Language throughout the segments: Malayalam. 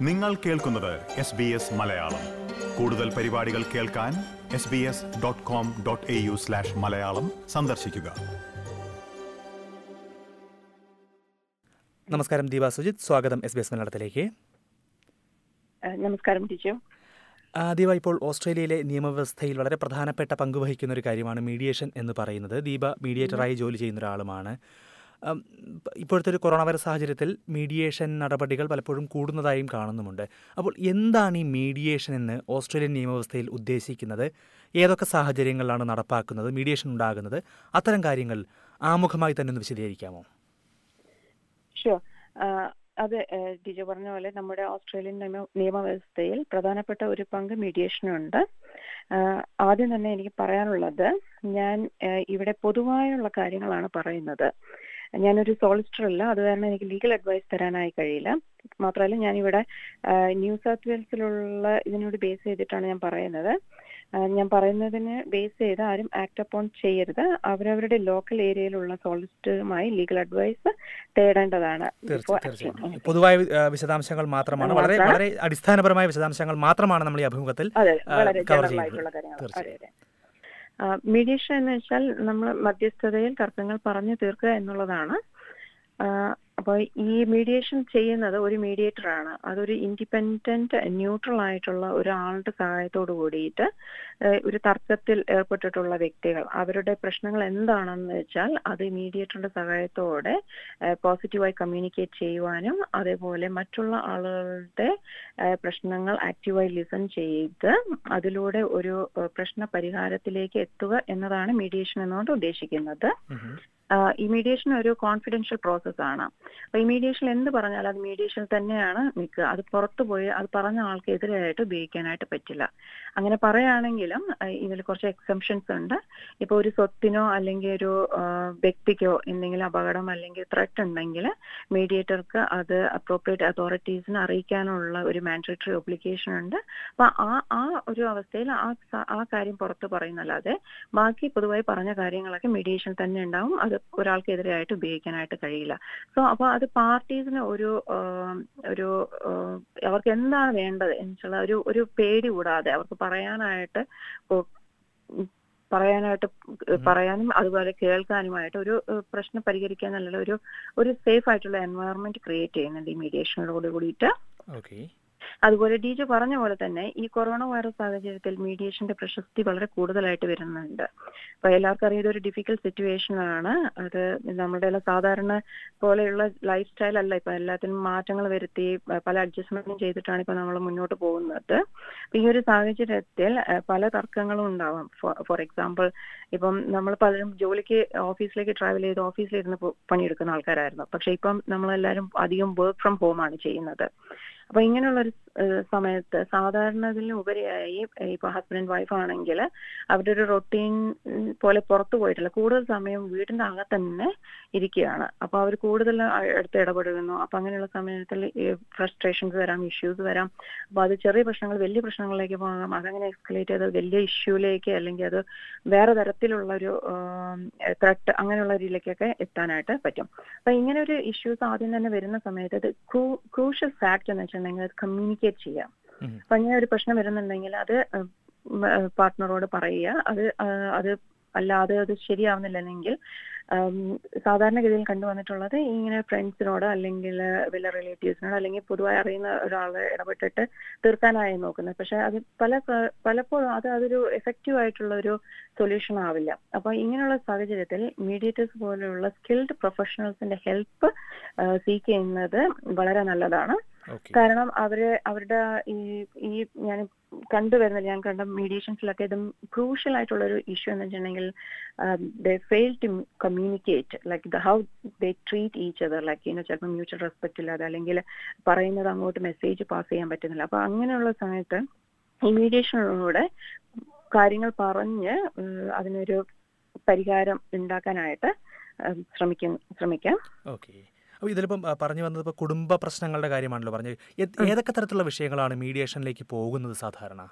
നിങ്ങൾ കേൾക്കുന്നത് എസ് ബി എസ് മലയാളം. കൂടുതൽ പരിപാടികൾ കേൾക്കാൻ S B S dot com dot A U slash Malayalam സന്ദർശിക്കുക. നമസ്കാരം ദീപ സുജിത്. സ്വാഗതം എസ് ബി എസ് മലയാളത്തിലേക്ക്. നമസ്കാരം ടീച്ചർ. ദീപ ഇപ്പോൾ ഓസ്ട്രേലിയയിലെ നിയമവ്യവസ്ഥയിൽ വളരെ പ്രധാനപ്പെട്ട പങ്കുവഹിക്കുന്ന ഒരു കാര്യമാണ് മീഡിയേഷൻ എന്ന് പറയുന്നത്. ദീപ മീഡിയേറ്ററായി ജോലി ചെയ്യുന്ന ഒരാളുമാണ്. ഇപ്പോഴത്തെ ഒരു കൊറോണ വൈറസ് സാഹചര്യത്തിൽ മീഡിയേഷൻ നടപടികൾ പലപ്പോഴും കൂടുന്നതായും കാണുന്നുമുണ്ട്. അപ്പോൾ എന്താണ് ഈ മീഡിയേഷൻ എന്ന് ഓസ്ട്രേലിയൻ നിയമവ്യവസ്ഥയിൽ ഉദ്ദേശിക്കുന്നത്? ഏതൊക്കെ സാഹചര്യങ്ങളിലാണ് നടപ്പാക്കുന്നത്? മീഡിയേഷൻ ഉണ്ടാകുന്നത്? അത്തരം കാര്യങ്ങൾ ആമുഖമായി തന്നെ ഒന്ന് വിശദീകരിക്കാമോ? ഷുവർ അത് ടീച്ചർ പറഞ്ഞ പോലെ നമ്മുടെ ഓസ്ട്രേലിയൻ നിയമ നിയമവ്യവസ്ഥയിൽ പ്രധാനപ്പെട്ട ഒരു പങ്ക് മീഡിയേഷനുണ്ട് ആദ്യം തന്നെ എനിക്ക് പറയാനുള്ളത് ഞാൻ ഇവിടെ പൊതുവായുള്ള കാര്യങ്ങളാണ് പറയുന്നത്. ഞാനൊരു സോളിസ്റ്റർ അല്ല അത് കാരണം എനിക്ക് ലീഗൽ അഡ്വൈസ് തരാനായി കഴിയില്ല. മാത്രമല്ല ഞാനിവിടെ ന്യൂ സൗത്ത് വെയിൽസിലുള്ള ഇതിനോട് ബേസ് ചെയ്തിട്ടാണ് ഞാൻ പറയുന്നത്. ഞാൻ പറയുന്നതിന് ബേസ് ചെയ്ത് ആരും ആക്ട് അപ്പോൺ ചെയ്യരുത്. അവരവരുടെ ലോക്കൽ ഏരിയയിലുള്ള സോളിസിറ്ററുമായി ലീഗൽ അഡ്വൈസ് തേടേണ്ടതാണ്. പൊതുവായ വിശദാംശങ്ങൾ മാത്രമാണ്. വളരെ വളരെ അടിസ്ഥാനപരമായ വിശദാംശങ്ങൾ മാത്രമാണ് നമ്മൾ ഈ അഭിമുഖത്തിൽ കവർ ചെയ്യുന്നത്. മീഡിയേഷൻ എന്ന് വെച്ചാൽ നമ്മൾ മധ്യസ്ഥതയിൽ തർക്കങ്ങൾ പറഞ്ഞു തീർക്കുക എന്നുള്ളതാണ്. അപ്പോൾ ഈ മീഡിയേഷൻ ചെയ്യുന്നത് ഒരു മീഡിയേറ്ററാണ് അതൊരു ഇൻഡിപെൻഡന്റ് ന്യൂട്രൽ ആയിട്ടുള്ള ഒരാളുടെ സഹായത്തോട് കൂടിയിട്ട് ഒരു തർക്കത്തിൽ ഏർപ്പെട്ടിട്ടുള്ള വ്യക്തികൾ. അവരുടെ പ്രശ്നങ്ങൾ എന്താണെന്ന് വെച്ചാൽ അത് മീഡിയേറ്ററിന്റെ സഹായത്തോടെ പോസിറ്റീവായി കമ്മ്യൂണിക്കേറ്റ് ചെയ്യുവാനും അതേപോലെ മറ്റുള്ള ആളുകളുടെ പ്രശ്നങ്ങൾ ആക്റ്റീവായി ലിസൺ ചെയ്ത് അതിലൂടെ ഒരു പ്രശ്ന പരിഹാരത്തിലേക്ക് എത്തുക എന്നതാണ് മീഡിയേഷൻ എന്നുകൊണ്ട് ഉദ്ദേശിക്കുന്നത്. ഉം. ആഹ് ഈ മീഡിയേഷൻ ഒരു കോൺഫിഡൻഷ്യൽ പ്രോസസ് ആണ്. അപ്പൊ ഇമീഡിയേഷൻ എന്ത് പറഞ്ഞാലും അത് മീഡിയേഷൻ തന്നെയാണ് നിൽക്കുക. അത് പുറത്തു പോയി അത് പറഞ്ഞ ആൾക്ക് എതിരായിട്ട് ഉപയോഗിക്കാനായിട്ട് പറ്റില്ല. അങ്ങനെ പറയുകയാണെങ്കിലും ഇതിൽ കുറച്ച് എക്സംഷൻസ് ഉണ്ട്. ഇപ്പൊ ഒരു സ്വത്തിനോ അല്ലെങ്കിൽ ഒരു വ്യക്തിക്കോ എന്തെങ്കിലും അപകടം അല്ലെങ്കിൽ ത്രെറ്റ് ഉണ്ടെങ്കിൽ മീഡിയേറ്റർക്ക് അത് അപ്രോപ്രിയേറ്റ് അതോറിറ്റീസിനെ അറിയിക്കാനുള്ള ഒരു മാൻഡേറ്ററി ഒബ്ലിക്കേഷൻ ഉണ്ട്. അപ്പൊ ആ ആ ഒരു അവസ്ഥയിൽ ആ ആ കാര്യം പുറത്ത് പറയുന്നല്ലാതെ ബാക്കി പൊതുവായി പറഞ്ഞ കാര്യങ്ങളൊക്കെ മീഡിയേഷൻ തന്നെ ഉണ്ടാവും. അത് ഒരാൾക്കെതിരെയായിട്ട് ഉപയോഗിക്കാനായിട്ട് കഴിയില്ല. സോ അപ്പോൾ അത് പാർട്ടീസിന് ഒരു ഒരു അവർക്ക് എന്താണ് വേണ്ടത് എന്നുവെച്ചാൽ ഒരു ഒരു പേടി കൂടാതെ അവർക്ക് പറയാനായിട്ട് പറയാനായിട്ട് പറയാനും അതുപോലെ കേൾക്കാനുമായിട്ട് ഒരു പ്രശ്നം പരിഹരിക്കാൻ നല്ല ഒരു ഒരു സേഫ് ആയിട്ടുള്ള എൻവയറമെന്റ് ക്രിയേറ്റ് ചെയ്യുന്നുണ്ട് ഈ മീഡിയേഷനോട് കൂടിയിട്ട് ഓക്കെ ഡി ഡീജു പറഞ്ഞ പോലെ തന്നെ ഈ കൊറോണ വൈറസ് സാഹചര്യത്തിൽ മീഡിയേഷന്റെ പ്രശസ്തി വളരെ കൂടുതലായിട്ട് വരുന്നുണ്ട്. അപ്പൊ എല്ലാവർക്കും അറിയാം ഒരു ഡിഫിക്കൽട്ട് സിറ്റുവേഷൻ ആണ്. അത് നമ്മുടെ എല്ലാം സാധാരണ പോലെയുള്ള ലൈഫ് സ്റ്റൈൽ അല്ല. ഇപ്പൊ എല്ലാത്തിനും മാറ്റങ്ങൾ വരുത്തി പല അഡ്ജസ്റ്റ്മെന്റും ചെയ്തിട്ടാണ് ഇപ്പൊ നമ്മൾ മുന്നോട്ട് പോകുന്നത്. ഈ ഒരു സാഹചര്യത്തിൽ പല തർക്കങ്ങളും ഉണ്ടാവാം. ഫോർ എക്സാമ്പിൾ ഇപ്പം നമ്മൾ പലരും ജോലിക്ക് ഓഫീസിലേക്ക് ട്രാവൽ ചെയ്ത് ഓഫീസിലിരുന്ന് പണിയെടുക്കുന്ന ആൾക്കാരായിരുന്നു. പക്ഷെ ഇപ്പം നമ്മളെല്ലാവരും അധികം വർക്ക് ഫ്രം ഹോം ആണ് ചെയ്യുന്നത്. അപ്പൊ ഇങ്ങനെയുള്ള ഒരു സമയത്ത് സാധാരണതിന് ഉപരിയായി ഇപ്പൊ ഹസ്ബൻഡ് വൈഫ് ആണെങ്കിൽ അവരുടെ ഒരു റൊട്ടീൻ പോലെ പുറത്തു പോയിട്ടില്ല. കൂടുതൽ സമയം വീടിന്റെ അകത്ത് തന്നെ ഇരിക്കുകയാണ്. അപ്പൊ അവർ കൂടുതൽ അടുത്ത് ഇടപെടുന്നു അപ്പൊ അങ്ങനെയുള്ള സമയത്തിൽ ഫ്രസ്ട്രേഷൻസ് വരാം ഇഷ്യൂസ് വരാം. അപ്പൊ അത് ചെറിയ പ്രശ്നങ്ങൾ വലിയ പ്രശ്നങ്ങളിലേക്ക് പോകാം. അതങ്ങനെ എക്സ്കലേറ്റ് ചെയ്ത് വലിയ ഇഷ്യൂലേക്ക് അല്ലെങ്കിൽ അത് വേറെ തരത്തിലുള്ള ഒരു ത്രട്ട് അങ്ങനെയുള്ള രീതിയിലേക്കൊക്കെ എത്താനായിട്ട് പറ്റും. അപ്പൊ ഇങ്ങനെ ഒരു ഇഷ്യൂസ് ആദ്യം തന്നെ വരുന്ന സമയത്ത് ക്രൂഷ്യൽ ഫാക്ട് എന്ന് വെച്ചിട്ടുണ്ടെങ്കിൽ അത് കമ്മ്യൂണിക്കേറ്റ് ചെയ്യാം. അപ്പൊ അങ്ങനെ ഒരു പ്രശ്നം വരുന്നുണ്ടെങ്കിൽ അത് പാർട്ട്ണറോട് പറയുക. അത് അത് അല്ലാതെ അത് ശരിയാവുന്നില്ലെങ്കിൽ സാധാരണഗതിയിൽ കണ്ടുവന്നിട്ടുള്ളത് ഇങ്ങനെ ഫ്രണ്ട്സിനോട് അല്ലെങ്കിൽ വില റിലേറ്റീവ്സിനോട് അല്ലെങ്കിൽ പൊതുവായി അറിയുന്ന ഒരാളെ ഇടപെട്ടിട്ട് തീർക്കാനായി നോക്കുന്നത്. പക്ഷെ അത് പല പലപ്പോഴും അത് അതൊരു എഫക്റ്റീവ് ആയിട്ടുള്ള ഒരു സൊല്യൂഷൻ ആവില്ല. അപ്പൊ ഇങ്ങനെയുള്ള സാഹചര്യത്തിൽ മീഡിയേറ്റേഴ്സ് പോലെയുള്ള സ്കിൽഡ് പ്രൊഫഷണൽസിന്റെ ഹെൽപ്പ് സീക്ക് ചെയ്യുന്നത് വളരെ നല്ലതാണ്. കാരണം അവർ അവരുടെ ഈ ഈ ഞാൻ കണ്ടുവരുന്ന ഞാൻ കണ്ട മീഡിയേഷൻസിലൊക്കെ ഇതും ക്രൂഷ്യൽ ആയിട്ടുള്ള ഒരു ഇഷ്യൂ എന്ന് വെച്ചിട്ടുണ്ടെങ്കിൽ the fail to communicate like the how they treat each other like ചിലപ്പോൾ മ്യൂച്വൽ റെസ്പെക്ട് ഇല്ലാതെ അല്ലെങ്കിൽ പറയുന്നത് അങ്ങോട്ട് മെസ്സേജ് പാസ് ചെയ്യാൻ പറ്റുന്നില്ല. അപ്പൊ അങ്ങനെയുള്ള സമയത്ത് ഈ മീഡിയേഷനിലൂടെ കാര്യങ്ങൾ പറഞ്ഞ് അതിനൊരു പരിഹാരം ഉണ്ടാക്കാനായിട്ട് ശ്രമിക്കും ശ്രമിക്കാം. ഓക്കെ അപ്പോൾ ഇതിലിപ്പം പറഞ്ഞു വന്നത് ഇപ്പോൾ കുടുംബ പ്രശ്നങ്ങളുടെ കാര്യമാണല്ലോ പറഞ്ഞത്. ഏത്- ഏതൊക്കെ തരത്തിലുള്ള വിഷയങ്ങളാണ് മീഡിയേഷനിലേക്ക് പോകുന്നത് സാധാരണ?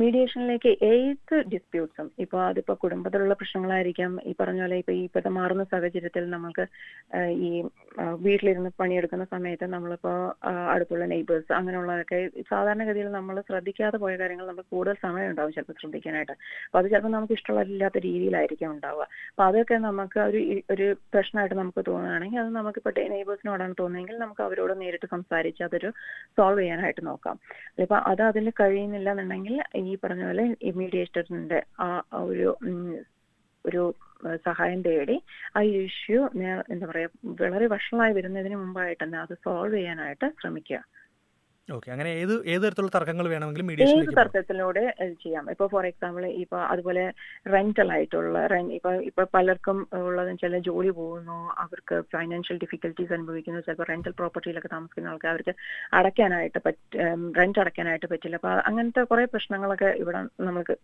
മീഡിയേഷനിലേക്ക് ഏത് ഡിസ്പ്യൂട്ട്സും ഇപ്പോൾ അതിപ്പോൾ കുടുംബത്തിലുള്ള പ്രശ്നങ്ങളായിരിക്കാം. ഈ പറഞ്ഞ പോലെ ഇപ്പോൾ ഈ ഇപ്പോഴത്തെ മാറുന്ന സാഹചര്യത്തിൽ നമ്മൾക്ക് ഈ വീട്ടിലിരുന്ന് പണിയെടുക്കുന്ന സമയത്ത് നമ്മളിപ്പോൾ അടുത്തുള്ള നെയ്ബേഴ്സ് അങ്ങനെയുള്ളതൊക്കെ സാധാരണഗതിയിൽ നമ്മൾ ശ്രദ്ധിക്കാതെ പോയ കാര്യങ്ങൾ നമ്മൾ കൂടുതൽ സമയം ഉണ്ടാവും ചിലപ്പോൾ ശ്രദ്ധിക്കാനായിട്ട്. അപ്പോൾ അത് ചിലപ്പോൾ നമുക്ക് ഇഷ്ടമില്ലാത്ത രീതിയിലായിരിക്കും ഉണ്ടാവുക. അപ്പോൾ അതൊക്കെ നമുക്ക് ഒരു ഒരു പ്രശ്നമായിട്ട് നമുക്ക് തോന്നുകയാണെങ്കിൽ അത് നമുക്ക് നമുക്കിപ്പോൾ നെയ്ബേഴ്സിനോടാണ് തോന്നുന്നതെങ്കിൽ നമുക്ക് അവരോട് നേരിട്ട് സംസാരിച്ച് അതൊരു സോൾവ് ചെയ്യാനായിട്ട് നോക്കാം. അപ്പോൾ അത് അതിൽ കഴിയുന്നില്ല എന്നുണ്ടെങ്കിൽ പറഞ്ഞ പോലെ മീഡിയേറ്ററിന്റെ ആ ഒരു ഒരു സഹായം തേടി ആ ഇഷ്യൂ എന്താ പറയാ വളരെ വഷളായി വരുന്നതിന് മുമ്പായിട്ട് തന്നെ അത് സോൾവ് ചെയ്യാനായിട്ട് ശ്രമിക്കുക. ഓക്കെ അങ്ങനെ ഏത് ഏത് തരത്തിലുള്ള തർക്കങ്ങൾ വേണമെങ്കിലും മീഡിയേഷൻ ഏത്. തർക്കത്തിലൂടെ ചെയ്യാം. ഇപ്പൊ ഫോർ എക്സാമ്പിൾ ഇപ്പൊ അതുപോലെ റെന്റൽ ആയിട്ടുള്ള ഇപ്പൊ ഇപ്പൊ പലർക്കും ഉള്ളതെന്ന് വെച്ചാൽ ജോലി പോകുന്നു അവർക്ക് ഫൈനാൻഷ്യൽ ഡിഫിക്കൽറ്റീസ് അനുഭവിക്കുന്നു ചിലപ്പോൾ റെന്റൽ പ്രോപ്പർട്ടിയിലൊക്കെ താമസിക്കുന്ന ആൾക്കാർ അവർക്ക് അടയ്ക്കാനായിട്ട് പറ്റ റെന്റ് അടയ്ക്കാനായിട്ട് പറ്റില്ല. അപ്പൊ അങ്ങനത്തെ കുറെ പ്രശ്നങ്ങളൊക്കെ ഇവിടെ നമുക്ക്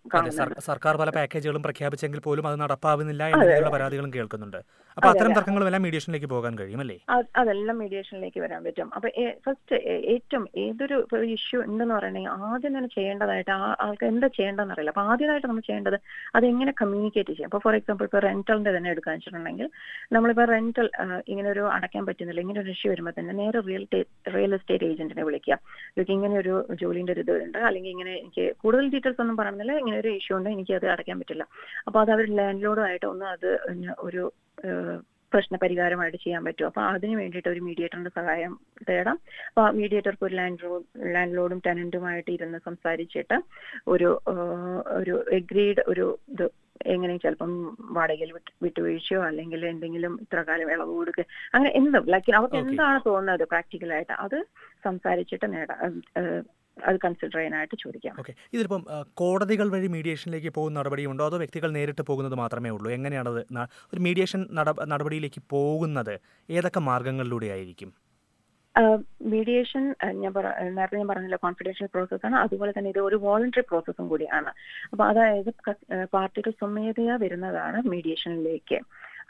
സർക്കാർ പല പാക്കേജുകളും പ്രഖ്യാപിച്ചെങ്കിൽ പോലും അത് നടപ്പാവുന്നില്ല എന്നുള്ള പരാതികളും കേൾക്കുന്നുണ്ട്. അപ്പൊ അത്തരം തർക്കങ്ങളും എല്ലാം മീഡിയേഷനിലേക്ക് പോകാൻ കഴിയും അല്ലേ? അതെല്ലാം മീഡിയേഷനിലേക്ക് വരാൻ പറ്റും. അപ്പൊ ഫസ്റ്റ് ഏറ്റവും ഏതൊരു ഇഷ്യൂ ഉണ്ടെന്ന് പറയണെങ്കിൽ ആദ്യം തന്നെ ചെയ്യേണ്ടതായിട്ട് ആ ആൾക്ക് എന്താ ചെയ്യേണ്ടതെന്ന് അറിയില്ല. അപ്പൊ ആദ്യമായിട്ട് നമ്മൾ ചെയ്യേണ്ടത് അത് എങ്ങനെ കമ്മ്യൂണിക്കേറ്റ് ചെയ്യാം? അപ്പൊ ഫോർ എക്സാമ്പിൾ ഇപ്പൊ റെന്റലിന്റെ തന്നെ എടുക്കാൻ വെച്ചിട്ടുണ്ടെങ്കിൽ നമ്മളിപ്പോ റെന്റൽ ഇങ്ങനെ ഒരു അടയ്ക്കാൻ പറ്റുന്നില്ല. ഇങ്ങനെ ഒരു ഇഷ്യൂ വരുമ്പോൾ തന്നെ നേരെ റിയൽ റിയൽ എസ്റ്റേറ്റ് ഏജന്റിനെ വിളിക്കുക. എനിക്ക് ഇങ്ങനെ ഒരു ജോലിന്റെ ഒരു ഇത് ഉണ്ട് അല്ലെങ്കിൽ ഇങ്ങനെ എനിക്ക് കൂടുതൽ ഡീറ്റെയിൽസ് ഒന്നും പറയുന്നില്ല ഇങ്ങനെ ഒരു ഇഷ്യൂ ഉണ്ട്. എനിക്ക് അത് അടയ്ക്കാൻ പറ്റില്ല. അപ്പൊ അത് അവർ ലാൻഡ് ലോഡുമായിട്ട് ഒന്ന് അത് ഒരു ഏഹ്, പ്രശ്ന പരിഹാരമായിട്ട് ചെയ്യാൻ പറ്റും. അപ്പൊ അതിന് വേണ്ടിയിട്ട് ഒരു മീഡിയേറ്ററിന്റെ സഹായം തേടാം. അപ്പൊ മീഡിയേറ്റർക്ക് ഒരു ലാൻഡ് ലാൻഡ് ലോഡും ടെനന്റുമായിട്ട് ഇരുന്ന് സംസാരിച്ചിട്ട് ഒരു ഒരു എഗ്രീഡ് ഒരു ഇത് എങ്ങനെ ചിലപ്പം വാടകയിൽ വിട്ട് വിട്ടുവീഴ്ചയോ അല്ലെങ്കിൽ എന്തെങ്കിലും ഇത്ര കാലം ഇളവ് കൊടുക്കുക അങ്ങനെ എന്തും. ലൈക്ക് അവർക്ക് എന്താണ് തോന്നുന്നത് പ്രാക്ടിക്കലായിട്ട് അത് സംസാരിച്ചിട്ട് നേടാം. അത് കൺസിഡർ ചെയ്യാനായിട്ട് ചോദിക്കാം. ഓക്കെ ഇതിലിപ്പം കോടതികൾ വഴി മീഡിയേഷനിലേക്ക് പോകുന്ന നടപടിയുണ്ടോ? അതോ വ്യക്തികൾ നേരിട്ട് പോകുന്നത് മാത്രമേ ഉള്ളൂ? എങ്ങനെയാണത് ഒരു മീഡിയേഷൻ നടപടിയിലേക്ക് പോകുന്നത്? ഏതൊക്കെ മാർഗങ്ങളിലൂടെ ആയിരിക്കും? മീഡിയേഷൻ ഞാൻ നേരത്തെ ഞാൻ പറഞ്ഞല്ലോ കോൺഫിഡൻഷ്യൽ പ്രോസസ്സാണ് അതുപോലെ തന്നെ ഇത് ഒരു വോളണ്ടറി പ്രോസസ്സും കൂടിയാണ്. അപ്പൊ അതായത് പാർട്ടികൾ സ്വമേധയാ വരുന്നതാണ് മീഡിയേഷനിലേക്ക്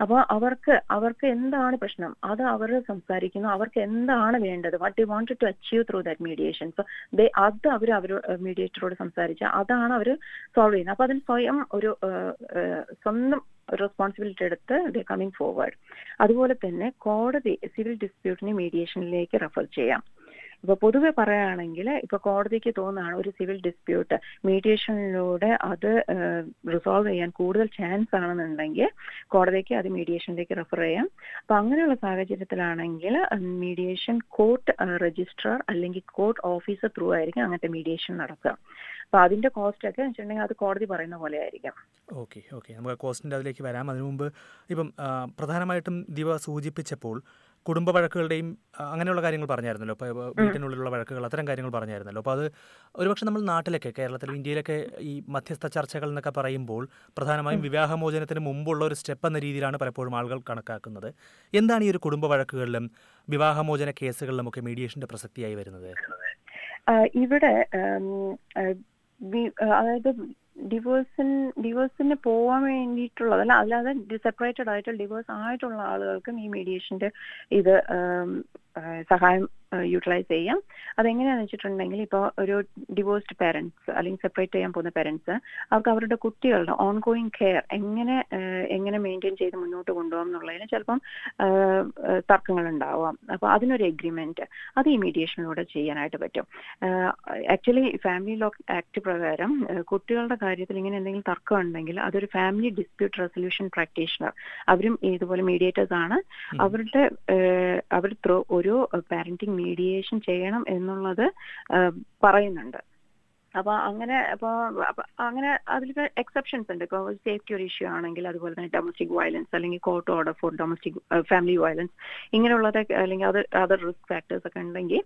അപ്പോൾ അവർക്ക് അവർക്ക് എന്താണ് പ്രശ്നം? അത് അവർ സംസാരിക്കുന്നു. അവർക്ക് എന്താണ് വേണ്ടത്? What the want to achieve through that mediation so they അത് അവർ അവർ മീഡിയേറ്ററോട് സംസാരിച്ച് അതാണ് അവർ സോൾവ് ചെയ്യുന്നത്. അപ്പൊ അതിന് സ്വയം ഒരു സ്വന്തം റെസ്പോൺസിബിലിറ്റി എടുത്ത് ദ കമ്മിങ് ഫോർവേഡ് അതുപോലെ തന്നെ കോടതി സിവിൽ ഡിസ്പ്യൂട്ടിനെ മീഡിയേഷനിലേക്ക് റെഫർ ചെയ്യാം. ഇപ്പൊ പൊതുവെ പറയുകയാണെങ്കിൽ ഇപ്പൊ കോടതിക്ക് തോന്നുകയാണ് ഒരു സിവിൽ ഡിസ്പ്യൂട്ട് മീഡിയേഷനിലൂടെ അത് റിസോൾവ് ചെയ്യാൻ കൂടുതൽ ചാൻസ് ആണെന്നുണ്ടെങ്കിൽ കോടതിക്ക് അത് മീഡിയേഷനിലേക്ക് റെഫർ ചെയ്യാം. അപ്പൊ അങ്ങനെയുള്ള സാഹചര്യത്തിലാണെങ്കിൽ മീഡിയേഷൻ കോർട്ട് രജിസ്ട്രാർ അല്ലെങ്കിൽ കോർട്ട് ഓഫീസർ ത്രൂ ആയിരിക്കും അങ്ങനത്തെ മീഡിയേഷൻ നടക്കുക അപ്പൊ അതിന്റെ കോസ്റ്റ് ഒക്കെ വെച്ചിട്ടുണ്ടെങ്കിൽ അത് കോടതി പറയുന്ന പോലെ ആയിരിക്കും. Okay okay. നമുക്ക് കോസ്റ്റിന്റെ അതിലേക്ക് വരാം. അതിനു മുമ്പ് ഇപ്പം പ്രധാനമായിട്ടും ദിവ സൂചിപ്പിച്ചപ്പോൾ കുടുംബ വഴക്കുകളുടെയും അങ്ങനെയുള്ള കാര്യങ്ങൾ പറഞ്ഞായിരുന്നല്ലോ. ഇപ്പോൾ വീട്ടിനുള്ളിലുള്ള വഴക്കുകൾ അത്തരം കാര്യങ്ങൾ പറഞ്ഞായിരുന്നല്ലോ. അപ്പോൾ അത് ഒരുപക്ഷെ നമ്മൾ നാട്ടിലൊക്കെ കേരളത്തിലും ഇന്ത്യയിലൊക്കെ ഈ മധ്യസ്ഥ ചർച്ചകൾ എന്നൊക്കെ പറയുമ്പോൾ പ്രധാനമായും വിവാഹമോചനത്തിന് മുമ്പുള്ള ഒരു സ്റ്റെപ്പ് എന്ന രീതിയിലാണ് പലപ്പോഴും ആളുകൾ കണക്കാക്കുന്നത്. എന്താണ് ഈ ഒരു കുടുംബ വഴക്കുകളിലും വിവാഹമോചന കേസുകളിലും ഒക്കെ മീഡിയേഷന്റെ പ്രസക്തിയായി വരുന്നത്? ഇവിടെ അതായത് ഡിവോഴ്സിന് ഡിവോഴ്സിന് പോവാൻ വേണ്ടിയിട്ടുള്ളതല്ല അല്ലാതെ സെപ്പറേറ്റഡ് ആയിട്ട് ഡിവോഴ്സ് ആയിട്ടുള്ള ആളുകൾക്കും ഈ മീഡിയേഷന്റെ ഇത് സഹായം യൂട്ടിലൈസ് ചെയ്യാം. അതെങ്ങനെയാണെന്ന് വെച്ചിട്ടുണ്ടെങ്കിൽ ഇപ്പോൾ ഒരു ഡിവോഴ്സ്ഡ് പേരൻസ് അല്ലെങ്കിൽ സെപ്പറേറ്റ് ചെയ്യാൻ പോകുന്ന പേരൻസ് അവർക്ക് അവരുടെ കുട്ടികളുടെ ഓൺ ഗോയിങ് കെയർ എങ്ങനെ എങ്ങനെ മെയിന്റെയിൻ ചെയ്ത് മുന്നോട്ട് കൊണ്ടുപോകാം എന്നുള്ളതിന് ചിലപ്പം തർക്കങ്ങൾ ഉണ്ടാവാം അപ്പോൾ അതിനൊരു എഗ്രിമെന്റ് അത് ഈ മീഡിയേഷനിലൂടെ ചെയ്യാനായിട്ട് പറ്റും. ആക്ച്വലി ഫാമിലി ലോ ആക്ട് പ്രകാരം കുട്ടികളുടെ കാര്യത്തിൽ ഇങ്ങനെ എന്തെങ്കിലും തർക്കം ഉണ്ടെങ്കിൽ അതൊരു ഫാമിലി ഡിസ്പ്യൂട്ട് റെസൊല്യൂഷൻ പ്രാക്ടീഷണർ അവരും ഇതുപോലെ മീഡിയേറ്റേഴ്സ് ആണ്. അവരുടെ അവർ ത്രൂ ഒരു പാരന്റിങ് മീഡിയേഷൻ ചെയ്യണം എന്നുള്ളത് പറയുന്നുണ്ട്. അപ്പൊ അങ്ങനെ അപ്പൊ അപ്പൊ അങ്ങനെ അതിൽ എക്സെപ്ഷൻസ് ഉണ്ട്. ഇപ്പോൾ സേഫ്റ്റി ഒരു ഇഷ്യൂ ആണെങ്കിൽ അതുപോലെ തന്നെ ഡൊമസ്റ്റിക് വയലൻസ് അല്ലെങ്കിൽ court order for domestic family violence ഇങ്ങനെയുള്ളതൊക്കെ അല്ലെങ്കിൽ അത് അതർ റിസ്ക് ഫാക്ടേഴ്സ് ഒക്കെ ഉണ്ടെങ്കിൽ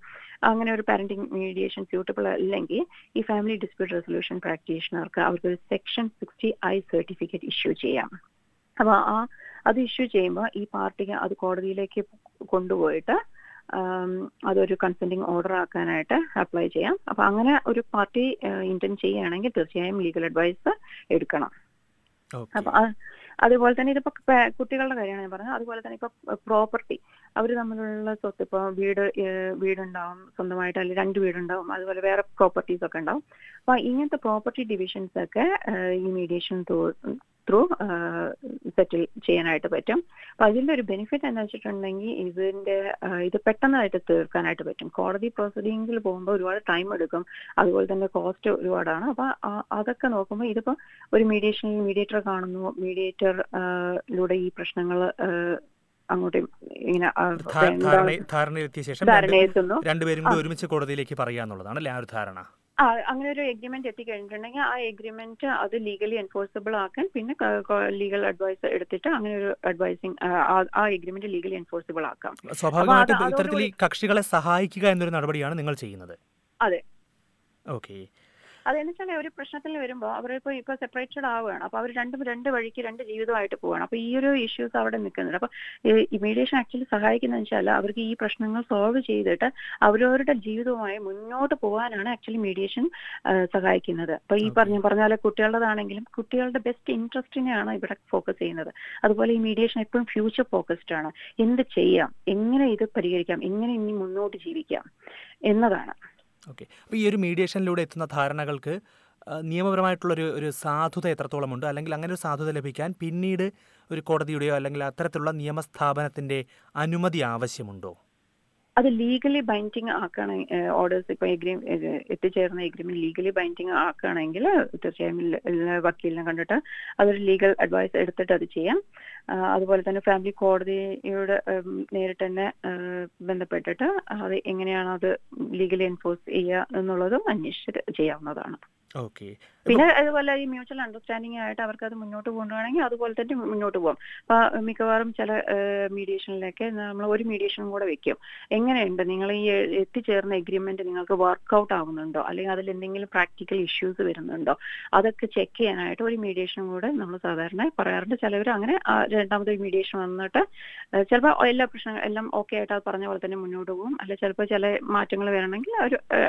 അങ്ങനെ ഒരു പാരന്റിങ് മീഡിയേഷൻ സ്യൂട്ടബിൾ അല്ലെങ്കിൽ ഈ ഫാമിലി ഡിസ്പ്യൂട്ട് റെസൊല്യൂഷൻ പ്രാക്ടീഷണർക്ക് അവർക്ക് section sixty I certificate issue ചെയ്യാം. അപ്പൊ ആ അത് ഇഷ്യൂ ചെയ്യുമ്പോൾ ഈ പാർട്ടിക്ക് അത് കോടതിയിലേക്ക് കൊണ്ടുപോയിട്ട് അതൊരു കൺസെന്റിങ് ഓർഡർ ആക്കാനായിട്ട് അപ്ലൈ ചെയ്യാം. അപ്പൊ അങ്ങനെ ഒരു പാർട്ടി ഇന്റന്റ് ചെയ്യുകയാണെങ്കിൽ തീർച്ചയായും ലീഗൽ അഡ്വൈസ് എടുക്കണം. ഓക്കെ. അപ്പൊ അതുപോലെ തന്നെ ഇതിപ്പോ കുട്ടികളുടെ കാര്യമാണ് ഞാൻ പറഞ്ഞത്. അതുപോലെ തന്നെ ഇപ്പൊ പ്രോപ്പർട്ടി അവർ തമ്മിലുള്ള സ്വത്ത് ഇപ്പോൾ വീട് വീടുണ്ടാവും സ്വന്തമായിട്ട് അല്ലെങ്കിൽ രണ്ട് വീടുണ്ടാവും. അതുപോലെ വേറെ പ്രോപ്പർട്ടീസ് ഒക്കെ ഉണ്ടാവും. അപ്പൊ ഇങ്ങനത്തെ പ്രോപ്പർട്ടി ഡിവിഷൻസ് ഒക്കെ ഈ മീഡിയേഷൻ ത്രൂ സെറ്റിൽ ചെയ്യാനായിട്ട് പറ്റും. അപ്പൊ അതിന്റെ ഒരു ബെനിഫിറ്റ് എന്ന് വെച്ചിട്ടുണ്ടെങ്കിൽ ഇതിന്റെ ഇത് പെട്ടെന്നായിട്ട് തീർക്കാനായിട്ട് പറ്റും. കോടതി പ്രോസിഡിങ്ങിൽ പോകുമ്പോൾ ഒരുപാട് ടൈം എടുക്കും. അതുപോലെ തന്നെ കോസ്റ്റ് ഒരുപാടാണ്. അപ്പൊ അതൊക്കെ നോക്കുമ്പോൾ ഇതിപ്പോ ഒരു മീഡിയേഷനിൽ മീഡിയേറ്റർ കാണുന്നു. മീഡിയേറ്റർ ലൂടെ ഈ പ്രശ്നങ്ങൾ അങ്ങോട്ടും ഇങ്ങനെ ധാരണയിലെത്തിയ ശേഷം രണ്ടുപേരും കൂടി ഒരുമിച്ച് കോടതിയിലേക്ക് പറയാന്നുള്ളതാണ് അല്ലെ? ആ ഒരു ധാരണ. ആ അങ്ങനെ ഒരു എഗ്രിമെന്റ് എത്തിക്കഴിഞ്ഞിട്ടുണ്ടെങ്കിൽ ആ എഗ്രിമെന്റ് അത് ലീഗലി എൻഫോഴ്സബിൾ ആക്കാൻ പിന്നെ ലീഗൽ അഡ്വൈസ് എടുത്തിട്ട് അങ്ങനെ ഒരു അഡ്വൈസിങ് ആ എഗ്രിമെന്റ് ലീഗലി എൻഫോഴ്സബിൾ ആക്കാം. സ്വാഭാവികമായിട്ടും ഇത്തരത്തിൽ കക്ഷികളെ സഹായിക്കുക എന്നൊരു നടപടിയാണ് നിങ്ങൾ ചെയ്യുന്നത്. അതെ. ഓക്കെ. അതെന്ന് വെച്ചാൽ ഒരു പ്രശ്നത്തിൽ വരുമ്പോൾ അവരിപ്പോ ഇപ്പൊ സെപ്പറേറ്റഡ് ആവുകയാണ്. അപ്പോൾ അവർ രണ്ടും രണ്ട് വഴിക്ക് രണ്ട് ജീവിതമായിട്ട് പോവാണ് അപ്പോൾ ഈ ഒരു ഇഷ്യൂസ് അവിടെ നിൽക്കുന്നുണ്ട്. അപ്പോൾ മീഡിയേഷൻ ആക്ച്വലി സഹായിക്കുന്നതെന്ന് വെച്ചാൽ അവർക്ക് ഈ പ്രശ്നങ്ങൾ സോൾവ് ചെയ്തിട്ട് അവരവരുടെ ജീവിതവുമായി മുന്നോട്ട് പോകാനാണ് ആക്ച്വലി മീഡിയേഷൻ സഹായിക്കുന്നത്. അപ്പോൾ ഈ പറഞ്ഞു പറഞ്ഞാൽ കുട്ടികളുടേതാണെങ്കിലും കുട്ടികളുടെ ബെസ്റ്റ് ഇൻട്രസ്റ്റിനെയാണ് ഇവിടെ ഫോക്കസ് ചെയ്യുന്നത്. അതുപോലെ ഈ മീഡിയേഷൻ എപ്പോഴും ഫ്യൂച്ചർ ഫോക്കസ്ഡ് ആണ്. എന്ത് ചെയ്യാം? എങ്ങനെ ഇത് പരിഹരിക്കാം? എങ്ങനെ ഇനി മുന്നോട്ട് ജീവിക്കാം? എന്നതാണ്. ഓക്കെ അപ്പോൾ ഈ ഒരു മീഡിയേഷനിലൂടെ എത്തുന്ന ധാരണകൾക്ക് നിയമപരമായിട്ടുള്ളൊരു ഒരു സാധുത എത്രത്തോളമുണ്ട്? അല്ലെങ്കിൽ അങ്ങനെ ഒരു സാധുത ലഭിക്കാൻ പിന്നീട് ഒരു കോടതിയുടെയോ അല്ലെങ്കിൽ അത്തരത്തിലുള്ള നിയമസ്ഥാപനത്തിന്റെ അനുമതി ആവശ്യമുണ്ടോ? അത് ലീഗലി ബൈൻഡിങ് ആക്കണ ഓർഡേഴ്സ് ഇപ്പൊ എഗ്രി എത്തിച്ചേർന്ന എഗ്രിമെന്റ് ലീഗലി ബൈൻഡിങ് ആക്കുകയാണെങ്കിൽ തീർച്ചയായും വക്കീലിനെ കണ്ടിട്ട് അതൊരു ലീഗൽ അഡ്വൈസ് എടുത്തിട്ട് അത് ചെയ്യാം. അതുപോലെ തന്നെ ഫാമിലി കോടതിയോട് നേരിട്ട് തന്നെ ബന്ധപ്പെട്ടിട്ട് അത് എങ്ങനെയാണ് അത് ലീഗലി എൻഫോഴ്സ് ചെയ്യുക എന്നുള്ളതും അന്വേഷിച്ചിട്ട് ചെയ്യാവുന്നതാണ്. പിന്നെ അതുപോലെ ഈ മ്യൂച്വൽ അണ്ടർസ്റ്റാൻഡിംഗ് ആയിട്ട് അവർക്ക് അത് മുന്നോട്ട് കൊണ്ടുപോകണമെങ്കിൽ അതുപോലെ തന്നെ മുന്നോട്ട് പോകാം അപ്പൊ മിക്കവാറും ചില മീഡിയേഷനിലൊക്കെ നമ്മൾ ഒരു മീഡിയേഷനും കൂടെ വെക്കും. എങ്ങനെയുണ്ട്? നിങ്ങൾ ഈ എത്തിച്ചേർന്ന എഗ്രിമെന്റ് നിങ്ങൾക്ക് വർക്ക്ഔട്ട് ആവുന്നുണ്ടോ? അല്ലെങ്കിൽ അതിൽ എന്തെങ്കിലും പ്രാക്ടിക്കൽ ഇഷ്യൂസ് വരുന്നുണ്ടോ? അതൊക്കെ ചെക്ക് ചെയ്യാനായിട്ട് ഒരു മീഡിയേഷനും കൂടെ നമ്മൾ സാധാരണ പറയാറുണ്ട്. ചിലവർ അങ്ങനെ രണ്ടാമത് മീഡിയേഷൻ വന്നിട്ട് ചിലപ്പോൾ എല്ലാ പ്രശ്നങ്ങളും എല്ലാം ഓക്കെ ആയിട്ട് അത് പറഞ്ഞ പോലെ തന്നെ മുന്നോട്ട് പോകും. അല്ലെങ്കിൽ ചിലപ്പോൾ ചില മാറ്റങ്ങൾ വരണമെങ്കിൽ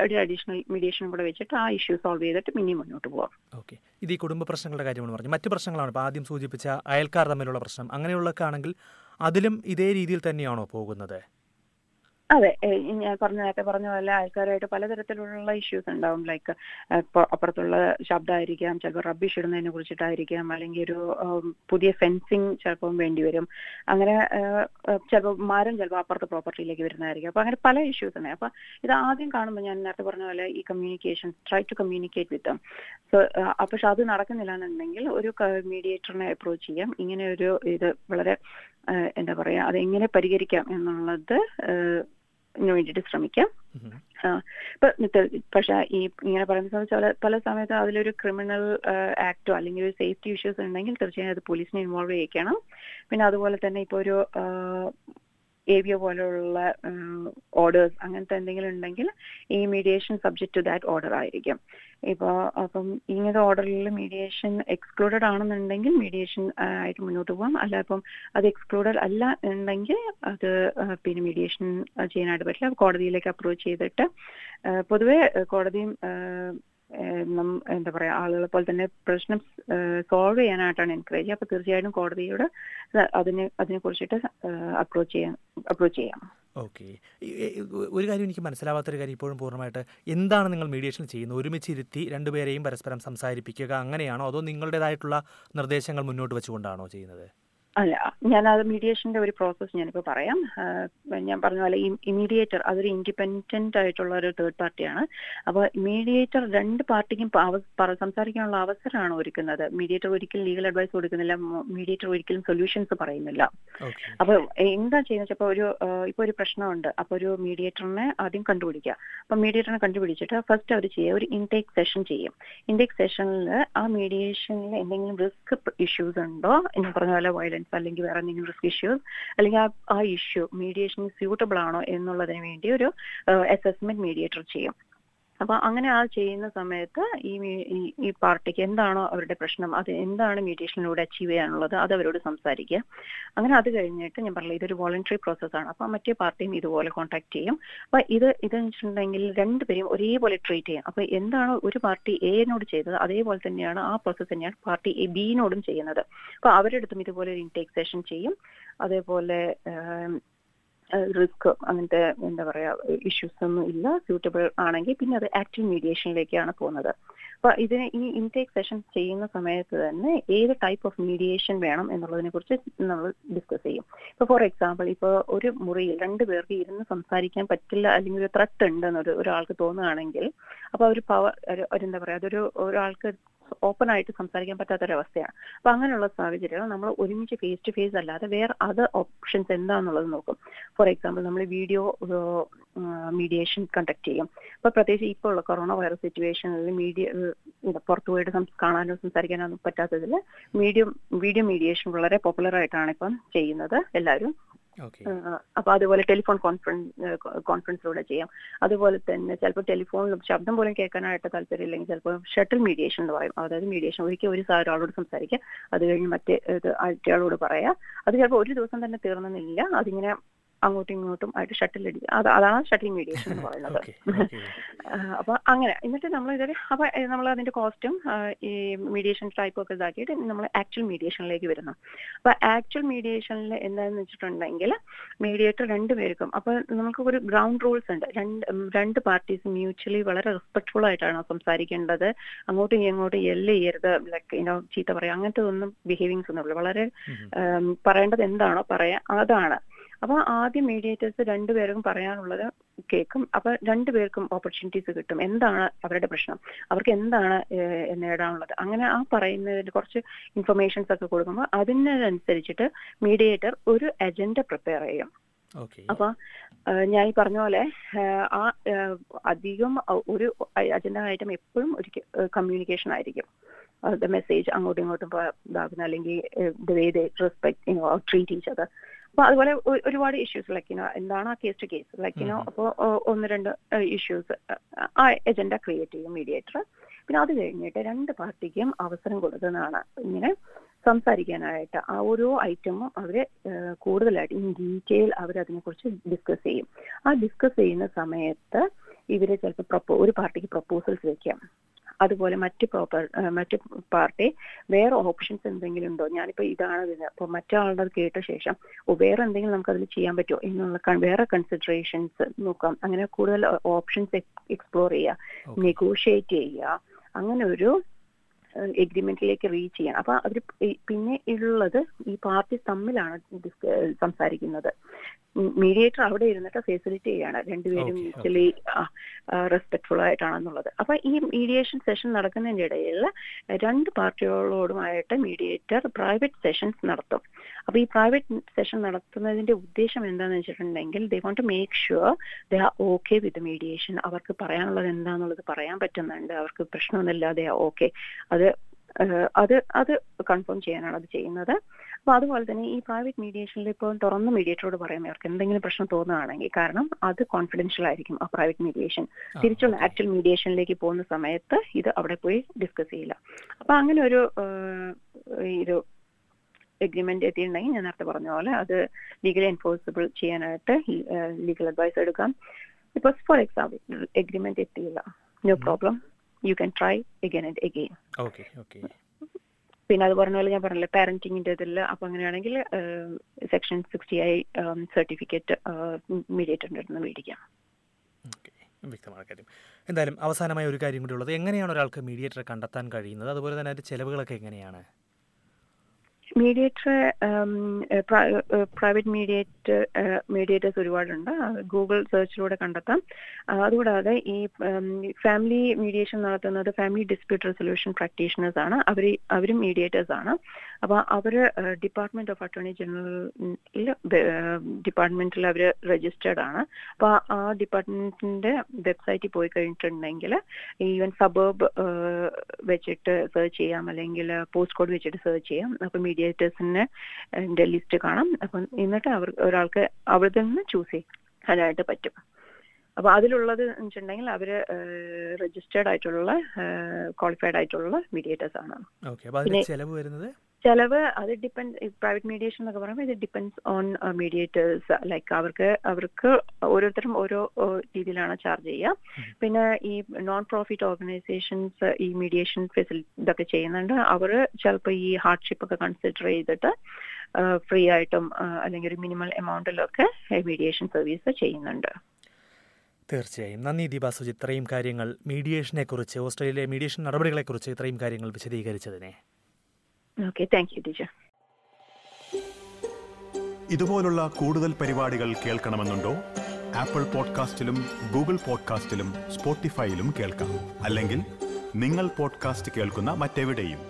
ഒരു അഡീഷണൽ മീഡിയേഷനും കൂടെ വെച്ചിട്ട് ആ ഇഷ്യൂ സോൾവ് ചെയ്തിട്ട് പിന്നെയും മുന്നോട്ട് പോകാം ഓക്കെ. ഇത് ഈ കുടുംബ പ്രശ്നങ്ങളുടെ കാര്യമാണ് പറഞ്ഞു മറ്റു പ്രശ്നങ്ങളാണ്. ഇപ്പോൾ ആദ്യം സൂചിപ്പിച്ച അയൽക്കാർ തമ്മിലുള്ള പ്രശ്നം. അങ്ങനെയുള്ളതൊക്കെ ആണെങ്കിൽ അതിലും ഇതേ രീതിയിൽ തന്നെയാണോ പോകുന്നത്? അതെ ഞാൻ പറഞ്ഞ നേരത്തെ പറഞ്ഞ പോലെ ആൾക്കാരായിട്ട് പലതരത്തിലുള്ള ഇഷ്യൂസ് ഉണ്ടാവും. ലൈക്ക് അപ്പുറത്തുള്ള ശബ്ദമായിരിക്കാം ചിലപ്പോൾ റബ്ബിഷ് ഇടുന്നതിനെ കുറിച്ചിട്ടായിരിക്കാം അല്ലെങ്കിൽ ഒരു പുതിയ ഫെൻസിങ് ചിലപ്പം വേണ്ടി വരും. അങ്ങനെ ചിലപ്പോൾ മരം ചിലപ്പോൾ അപ്പുറത്തെ പ്രോപ്പർട്ടിയിലേക്ക് വരുന്നതായിരിക്കും. അപ്പൊ അങ്ങനെ പല ഇഷ്യൂസ് ഉണ്ട്. അപ്പൊ ഇത് ആദ്യം കാണുമ്പോൾ ഞാൻ നേരത്തെ പറഞ്ഞ പോലെ ഈ communication try to communicate with so പക്ഷെ അത് നടക്കുന്നില്ല എന്നുണ്ടെങ്കിൽ ഒരു മീഡിയേറ്ററിനെ അപ്രോച്ച് ചെയ്യാം. ഇങ്ങനെ ഒരു ഇത് വളരെ എന്താ പറയാ അത് എങ്ങനെ പരിഹരിക്കാം എന്നുള്ളത് വേണ്ടിയിട്ട് ശ്രമിക്കാം. പക്ഷെ ഈ ഇങ്ങനെ പറയുന്ന ചില പല സമയത്ത് അതിലൊരു ക്രിമിനൽ ആക്ടോ അല്ലെങ്കിൽ ഒരു സേഫ്റ്റി ഇഷ്യൂസ് ഉണ്ടെങ്കിൽ തീർച്ചയായും അത് പോലീസിനെ ഇൻവോൾവ് ചെയ്യിക്കണം. പിന്നെ അതുപോലെ തന്നെ ഇപ്പോൾ ഒരു ഏവിയോ പോലെയുള്ള ഓർഡേഴ്സ് അങ്ങനത്തെ എന്തെങ്കിലും ഉണ്ടെങ്കിൽ ഈ mediation subject to that order ആയിരിക്കും. ഇപ്പോൾ അപ്പം ഇങ്ങനത്തെ ഓർഡറിൽ മീഡിയേഷൻ എക്സ്ക്ലൂഡഡ് ആണെന്നുണ്ടെങ്കിൽ മീഡിയേഷൻ ആയിട്ട് മുന്നോട്ട് പോകാം അല്ല അപ്പം അത് എക്സ്ക്ലൂഡഡ് അല്ല ഉണ്ടെങ്കിൽ അത് പിന്നെ മീഡിയേഷൻ ചെയ്യാനായിട്ട് പറ്റില്ല. കോടതിയിലേക്ക് അപ്രോച്ച് ചെയ്തിട്ട് പൊതുവേ കോടതിയും എന്താ പറയാ ആളുകളെ പോലെ തന്നെ പ്രശ്നം സോൾവ് ചെയ്യാനായിട്ടാണ് എൻകറേജ് ചെയ്യുക അപ്പൊ തീർച്ചയായിട്ടും കോടതിയോട് അതിനെ അതിനെ കുറിച്ചിട്ട് അപ്രോച്ച് ചെയ്യാം അപ്രോച്ച് ചെയ്യാം. ഓക്കെ. ഒരു കാര്യം എനിക്ക് മനസ്സിലാവാത്തൊരു കാര്യം ഇപ്പോഴും പൂർണമായിട്ട് എന്താണ് നിങ്ങൾ മീഡിയേഷൻ ചെയ്യുന്നത്? ഒരുമിച്ച് ഇരുത്തി രണ്ടുപേരെയും പരസ്പരം സംസാരിപ്പിക്കുക അങ്ങനെയാണോ? അതോ നിങ്ങളുടേതായിട്ടുള്ള നിർദ്ദേശങ്ങൾ മുന്നോട്ട് വെച്ചുകൊണ്ടാണോ ചെയ്യുന്നത്? അല്ല ഞാൻ അത് മീഡിയേഷന്റെ ഒരു പ്രോസസ്സ് ഞാനിപ്പോൾ പറയാം. ഞാൻ പറഞ്ഞ പോലെ ഇമീഡിയേറ്റർ മീഡിയേറ്റർ അതൊരു ഇൻഡിപെൻഡന്റ് ആയിട്ടുള്ള ഒരു തേർഡ് പാർട്ടിയാണ് അപ്പോൾ മീഡിയേറ്റർ രണ്ട് പാർട്ടിക്കും സംസാരിക്കാനുള്ള അവസരമാണ് ഒരുക്കുന്നത്. മീഡിയേറ്റർ ഒരിക്കലും ലീഗൽ അഡ്വൈസ് കൊടുക്കുന്നില്ല മീഡിയേറ്റർ ഒരിക്കലും സൊല്യൂഷൻസ് പറയുന്നില്ല. അപ്പോൾ അപ്പൊ എന്താ ചെയ്യുന്നത് വെച്ചാൽ ഒരു ഇപ്പൊ ഒരു പ്രശ്നമുണ്ട്. അപ്പോൾ ഒരു മീഡിയേറ്ററിനെ ആദ്യം കണ്ടുപിടിക്കുക. അപ്പോൾ മീഡിയേറ്ററിനെ കണ്ടുപിടിച്ചിട്ട് ഫസ്റ്റ് അവർ ചെയ്യുക ഒരു ഇൻടേക്ക് സെഷൻ ചെയ്യും. ഇൻടേക്ക് സെഷനിൽ ആ മീഡിയേഷനിൽ എന്തെങ്കിലും റിസ്ക് ഇഷ്യൂസ് ഉണ്ടോ എന്ന് പറഞ്ഞ പോലെ വയലൻസ് അല്ലെങ്കിൽ വേറെ എന്തെങ്കിലും റിസ്ക് ഇഷ്യൂസ് അല്ലെങ്കിൽ ആ- ആ ഇഷ്യൂ മീഡിയേഷൻ സ്യൂട്ടബിൾ ആണോ എന്നുള്ളതിന് വേണ്ടി ഒരു അസസ്മെന്റ് മീഡിയേറ്റർ ചെയ്യും. അപ്പൊ അങ്ങനെ ആ ചെയ്യുന്ന സമയത്ത് ഈ ഈ- പാർട്ടിക്ക് എന്താണോ അവരുടെ പ്രശ്നം അത് എന്താണ് മ്യൂട്ടേഷനിലൂടെ അച്ചീവ് ചെയ്യാനുള്ളത് അത് അവരോട് സംസാരിക്കുക. അങ്ങനെ അത് കഴിഞ്ഞിട്ട് ഞാൻ പറഞ്ഞില്ല ഇതൊരു വോളണ്ടറി പ്രോസസ്സാണ് അപ്പൊ മറ്റേ പാർട്ടിയും ഇതുപോലെ കോൺടാക്ട് ചെയ്യും. അപ്പൊ ഇത് ഇതെന്ന് വെച്ചിട്ടുണ്ടെങ്കിൽ രണ്ടുപേരും ഒരേപോലെ ട്രീറ്റ് ചെയ്യാം. അപ്പൊ എന്താണോ ഒരു പാർട്ടി എനോട് ചെയ്തത് അതേപോലെ തന്നെയാണ് ആ പ്രോസസ് തന്നെയാണ് പാർട്ടി എ ബിനോടും ചെയ്യുന്നത്. അപ്പൊ അവരുടെ അടുത്തും ഇതുപോലെ ഒരു ഇൻടേക്ക് സെഷൻ ചെയ്യും. അതേപോലെ റിസ്ക് അങ്ങനത്തെ എന്താ പറയാ ഇഷ്യൂസ് ഒന്നും ഇല്ല. സ്യൂട്ടബിൾ ആണെങ്കിൽ പിന്നെ അത് ആക്റ്റീവ് മീഡിയേഷനിലേക്കാണ് പോകുന്നത്. അപ്പൊ ഇതിന് ഈ ഇൻടേക്ക് സെഷൻ ചെയ്യുന്ന സമയത്ത് തന്നെ ഏത് ടൈപ്പ് ഓഫ് മീഡിയേഷൻ വേണം എന്നുള്ളതിനെ കുറിച്ച് നമ്മൾ ഡിസ്കസ് ചെയ്യും. ഇപ്പൊ ഫോർ എക്സാമ്പിൾ ഇപ്പൊ ഒരു മുറിയിൽ രണ്ട് പേർക്ക് ഇരുന്ന് സംസാരിക്കാൻ പറ്റില്ല അല്ലെങ്കിൽ ഒരു ത്രട്ട് ഉണ്ടെന്നൊരു ഒരാൾക്ക് തോന്നുകയാണെങ്കിൽ അപ്പൊ ഒരു പവർ എന്താ പറയാ അതൊരു ഒരാൾക്ക് ഓപ്പൺ ആയിട്ട് സംസാരിക്കാൻ പറ്റാത്തൊരവസ്ഥയാണ്. അപ്പൊ അങ്ങനെയുള്ള സാഹചര്യങ്ങൾ നമ്മൾ ഒരുമിച്ച് ഫേസ് ടു ഫേസ് അല്ലാതെ വേറെ അത് ഓപ്ഷൻസ് എന്താണെന്നുള്ളത് നോക്കും. ഫോർ എക്സാമ്പിൾ നമ്മൾ വീഡിയോ മീഡിയേഷൻ കണ്ടക്ട് ചെയ്യും. അപ്പൊ പ്രത്യേകിച്ച് ഇപ്പോൾ ഉള്ള കൊറോണ വൈറസ് സിറ്റുവേഷനിൽ മീഡിയ പുറത്തു പോയിട്ട് കാണാനോ സംസാരിക്കാനോ പറ്റാത്തതിൽ മീഡിയം വീഡിയോ മീഡിയേഷൻ വളരെ പോപ്പുലർ ആയിട്ടാണ് ഇപ്പം ചെയ്യുന്നത് എല്ലാവരും. അപ്പൊ അതുപോലെ ടെലിഫോൺ കോൺഫറൻസ് കോൺഫറൻസിലൂടെ ചെയ്യാം. അതുപോലെ തന്നെ ചിലപ്പോൾ ടെലിഫോൺ ശബ്ദം പോലും കേൾക്കാനായിട്ട് താല്പര്യമില്ലെങ്കിൽ ചിലപ്പോൾ ഷട്ടിൽ മീഡിയേഷൻ എന്ന് പറയും. അതായത് മീഡിയേഷൻ ഒരിക്കൽ ഒരു ഒരാളോട് സംസാരിക്കുക അത് കഴിഞ്ഞ് മറ്റേ പറയാ പറയാം. അത് ചിലപ്പോൾ ഒരു ദിവസം തന്നെ തീർന്നില്ല. അതിങ്ങനെ അങ്ങോട്ടും ഇങ്ങോട്ടും ആയിട്ട് ഷട്ടിൽ അടി അത് അതാണ് ഷട്ടിൽ മീഡിയേഷൻ എന്ന് പറയുന്നത്. അപ്പൊ അങ്ങനെ. എന്നിട്ട് നമ്മൾ ഇതൊരു അപ്പൊ നമ്മൾ അതിന്റെ കോസ്റ്റും ഈ മീഡിയേഷൻ ടൈപ്പ് ഒക്കെ ഇതാക്കിയിട്ട് നമ്മൾ ആക്ച്വൽ മീഡിയേഷനിലേക്ക് വരുന്നു. അപ്പൊ ആക്ച്വൽ മീഡിയേഷനിൽ എന്താണെന്ന് വെച്ചിട്ടുണ്ടെങ്കിൽ മീഡിയേറ്റർ രണ്ടുപേർക്കും അപ്പൊ നമുക്ക് ഒരു ഗ്രൗണ്ട് റൂൾസ് ഉണ്ട്. രണ്ട് രണ്ട് പാർട്ടീസ് മ്യൂച്വലി വളരെ റെസ്പെക്ട്ഫുൾ ആയിട്ടാണ് സംസാരിക്കേണ്ടത്. അങ്ങോട്ടും ഇങ്ങോട്ടും എല്ല് ചെയ്യരുത്. ലൈക്ക് ഇനോ ചീത്ത പറയാം. അങ്ങനത്തെ ഒന്നും ബിഹേവിങ്സ് ഒന്നും ഒന്നുമില്ല. വളരെ പറയേണ്ടത് എന്താണോ പറയാ. അതാണ്. അപ്പൊ ആദ്യം മീഡിയേറ്റേഴ്സ് രണ്ടുപേർക്കും പറയാനുള്ളത് കേൾക്കും. അപ്പൊ രണ്ടുപേർക്കും ഓപ്പർച്യൂണിറ്റീസ് കിട്ടും. എന്താണ് അവരുടെ പ്രശ്നം? അവർക്ക് എന്താണ് നേടാനുള്ളത്? അങ്ങനെ ആ പറയുന്നതിന് കുറച്ച് ഇൻഫർമേഷൻസ് ഒക്കെ കൊടുക്കുമ്പോൾ അതിനനുസരിച്ചിട്ട് മീഡിയേറ്റർ ഒരു അജണ്ട പ്രിപ്പയർ ചെയ്യും. അപ്പൊ ഞാൻ ഈ പറഞ്ഞ പോലെ ആ അധികം ഒരു അജണ്ട ഐറ്റം എപ്പോഴും ഒരു കമ്മ്യൂണിക്കേഷൻ ആയിരിക്കും. മെസ്സേജ് അങ്ങോട്ടും ഇങ്ങോട്ടും ഇതാകുന്ന അല്ലെങ്കിൽ the way they respect treat each other അപ്പൊ അതുപോലെ ഒരുപാട് ഇഷ്യൂസ് ലൈക്കിനോ എന്താണ് ആ കേസ് ടു കേസ് ലൈക്കിനോ അപ്പോൾ ഒന്ന് രണ്ട് ഇഷ്യൂസ് ആ എജൻഡ ക്രിയേറ്റ് ചെയ്യും മീഡിയേറ്റർ പിന്നെ അത് കഴിഞ്ഞിട്ട് രണ്ട് പാർട്ടിക്കും അവസരം കൊടുക്കുന്നതാണ് ഇങ്ങനെ സംസാരിക്കാനായിട്ട് ആ ഓരോ ഐറ്റമും അവർ കൂടുതലായിട്ട് ഇൻ ഡീറ്റെയിൽ അവർ അതിനെക്കുറിച്ച് ഡിസ്കസ് ചെയ്യും. ആ ഡിസ്കസ് ചെയ്യുന്ന സമയത്ത് ഇവർ ചിലപ്പോൾ പ്രപ്പോ ഒരു പാർട്ടിക്ക് പ്രപ്പോസൽസ് വെക്കാം. അതുപോലെ മറ്റ് പ്രോപ്പർ മറ്റ് പാർട്ടി വേറെ ഓപ്ഷൻസ് എന്തെങ്കിലും ഉണ്ടോ? ഞാനിപ്പോ ഇതാണ് ഇതിന് അപ്പൊ മറ്റാളുടെ അത് കേട്ട ശേഷം ഓ വേറെ എന്തെങ്കിലും നമുക്ക് അതിൽ ചെയ്യാൻ പറ്റുമോ എന്നുള്ള വേറെ കൺസിഡറേഷൻസ് നോക്കാം. അങ്ങനെ കൂടുതൽ ഓപ്ഷൻസ് എക്സ്പ്ലോർ ചെയ്യുക. നെഗോഷിയേറ്റ് ചെയ്യുക അങ്ങനെ ഒരു എഗ്രിമെന്റിലേക്ക് റീച്ച് ചെയ്യാൻ. അപ്പൊ അവർ പിന്നെ ഉള്ളത് ഈ പാർട്ടി തമ്മിലാണ് സംസാരിക്കുന്നത്. മീഡിയേറ്റർ അവിടെ ഇരുന്നിട്ട് ഫെസിലിറ്റി ചെയ്യാണ്. രണ്ടുപേരും മ്യൂച്വലി റെസ്പെക്ട്ഫുൾ ആയിട്ടാണെന്നുള്ളത്. അപ്പൊ ഈ മീഡിയേഷൻ സെഷൻ നടക്കുന്നതിന്റെ ഇടയിൽ രണ്ട് പാർട്ടികളോടുമായിട്ട് മീഡിയേറ്റർ പ്രൈവറ്റ് സെഷൻസ് നടത്തും. അപ്പൊ ഈ പ്രൈവറ്റ് സെഷൻ നടത്തുന്നതിന്റെ ഉദ്ദേശം എന്താന്ന് വെച്ചിട്ടുണ്ടെങ്കിൽ they want to make sure they are okay with mediation അവർക്ക് പറയാനുള്ളത് എന്താന്നുള്ളത് പറയാൻ പറ്റുന്നുണ്ട്. അവർക്ക് പ്രശ്നമൊന്നുമില്ല ദേ ആർ ഓക്കെ അത് അത് അത് കൺഫേം ചെയ്യാനാണ് അത് ചെയ്യുന്നത്. അപ്പൊ അതുപോലെ തന്നെ ഈ പ്രൈവറ്റ് മീഡിയേഷനിൽ ഇപ്പോൾ തുറന്ന് മീഡിയേറ്ററോട് പറയാം അവർക്ക് എന്തെങ്കിലും പ്രശ്നം തോന്നുകയാണെങ്കിൽ കാരണം അത് കോൺഫിഡൻഷ്യൽ ആയിരിക്കും ആ പ്രൈവറ്റ് മീഡിയേഷൻ തിരിച്ചുള്ള ആക്ച്വൽ മീഡിയേഷനിലേക്ക് പോകുന്ന സമയത്ത് ഇത് അവിടെ പോയി ഡിസ്കസ് ചെയ്യില്ല. അപ്പൊ അങ്ങനെ ഒരു ഒരു എഗ്രിമെന്റ് എത്തിയിട്ടുണ്ടെങ്കിൽ ഞാൻ നേരത്തെ പറഞ്ഞ പോലെ അത് ലീഗലി എൻഫോഴ്സിബിൾ ചെയ്യാനായിട്ട് ലീഗൽ അഡ്വൈസ് എടുക്കാം. ഇപ്പൊ ഫോർ എക്സാമ്പിൾ എഗ്രിമെന്റ് എത്തിയില്ല. No problem you can try again and again okay okay പിന്നെ അത് പറഞ്ഞ പോലെ ഞാൻ പറഞ്ഞില്ലേ പാരന്റിങ്ങിന്റെ ഇതിൽ അപ്പൊ അങ്ങനെയാണെങ്കിൽ section sixty I certificate mediator നിന്ന് മേടിക്കാം. വ്യക്തമായ കാര്യം. എന്തായാലും അവസാനമായ ഒരു കാര്യം കൂടി ഉള്ളത്. എങ്ങനെയാണ് ഒരാൾക്ക് മീഡിയേറ്ററെ കണ്ടെത്താൻ കഴിയുന്നത്? അതുപോലെ തന്നെ അതിന്റെ ചെലവുകളൊക്കെ എങ്ങനെയാണ്? മീഡിയേറ്റർ പ്രൈവറ്റ് മീഡിയേറ്റ് മീഡിയേറ്റേഴ്സ് ഒരുപാടുണ്ട്. ഗൂഗിൾ സെർച്ചിലൂടെ കണ്ടെത്താം. അതുകൂടാതെ ഈ ഫാമിലി മീഡിയേഷൻ നടത്തുന്നത് ഫാമിലി ഡിസ്പ്യൂട്ട് റെസൊല്യൂഷൻ പ്രാക്ടീഷണേഴ്സ് ആണ്. അവർ അവരും മീഡിയേറ്റേഴ്സ് ആണ്. അപ്പൊ അവർ ഡിപ്പാർട്ട്മെന്റ് ഓഫ് അറ്റോർണി ജനറലിൽ ഡിപ്പാർട്ട്മെന്റിൽ അവർ രജിസ്റ്റേർഡ് ആണ്. അപ്പൊ ആ ഡിപ്പാർട്ട്മെന്റിന്റെ വെബ്സൈറ്റിൽ പോയി കഴിഞ്ഞിട്ടുണ്ടെങ്കിൽ ഈവൻ സബേബ് വെച്ചിട്ട് സെർച്ച് ചെയ്യാം. അല്ലെങ്കിൽ പോസ്റ്റ് കോഡ് വെച്ചിട്ട് സെർച്ച് ചെയ്യാം. അപ്പൊ മീഡിയേറ്റേഴ്സിന്റെ ലിസ്റ്റ് കാണാം. അപ്പം എന്നിട്ട് അവർ ഒരാൾക്ക് അവിടെ നിന്ന് ചൂസ് ചെയ്യാനായിട്ട് പറ്റും. അപ്പൊ അതിലുള്ളത് എന്ന് വെച്ചിട്ടുണ്ടെങ്കിൽ അവർ രജിസ്റ്റേർഡ് ആയിട്ടുള്ള ക്വാളിഫൈഡ് ആയിട്ടുള്ള മീഡിയേറ്റേഴ്സ് ആണ്. അപ്പോൾ പിന്നെ- ചിലവ് വരുന്നത്? ചെലവ് അത് ഡിപ്പെൻഡ് പ്രൈവറ്റ് മീഡിയേഷൻ എന്നൊക്കെ പറയുമ്പോൾ ഇത് ഡിപ്പെൻഡ്സ് ഓൺ മീഡിയേറ്റേഴ്സ് ലൈക്ക് അവർക്ക് അവർക്ക് ഓരോരുത്തരും ഓരോ രീതിയിലാണ് ചാർജ് ചെയ്യുക. പിന്നെ ഈ നോൺ പ്രോഫിറ്റ് ഓർഗനൈസേഷൻസ് ഈ മീഡിയേഷൻ ഫെസിലിറ്റി ഇതൊക്കെ ചെയ്യുന്നുണ്ട്. അവർ ചിലപ്പോൾ ഈ ഹാർഡ്ഷിപ്പ് ഒക്കെ കൺസിഡർ ചെയ്തിട്ട് ഫ്രീ ആയിട്ടും അല്ലെങ്കിൽ ഒരു മിനിമം എമൗണ്ടിലൊക്കെ മീഡിയേഷൻ സർവീസ് ചെയ്യുന്നുണ്ട്. തീർച്ചയായും. നന്ദി ദീപ സുജി ഇത്രയും കാര്യങ്ങൾ മീഡിയേഷനെ കുറിച്ച് ഓസ്ട്രേലിയയിലെ മീഡിയേഷൻ നടപടികളെ കുറിച്ച് ഇത്രയും കാര്യങ്ങൾ വിശദീകരിച്ചതിനെ. ഓക്കെ താങ്ക് യു ടീച്ചർ ഇതുപോലുള്ള കൂടുതൽ പരിപാടികൾ കേൾക്കണമെന്നുണ്ടോ? ആപ്പിൾ പോഡ്കാസ്റ്റിലും ഗൂഗിൾ പോഡ്കാസ്റ്റിലും സ്പോട്ടിഫൈയിലും കേൾക്കാം. അല്ലെങ്കിൽ നിങ്ങൾ പോഡ്കാസ്റ്റ് കേൾക്കുന്ന മറ്റെവിടെയും.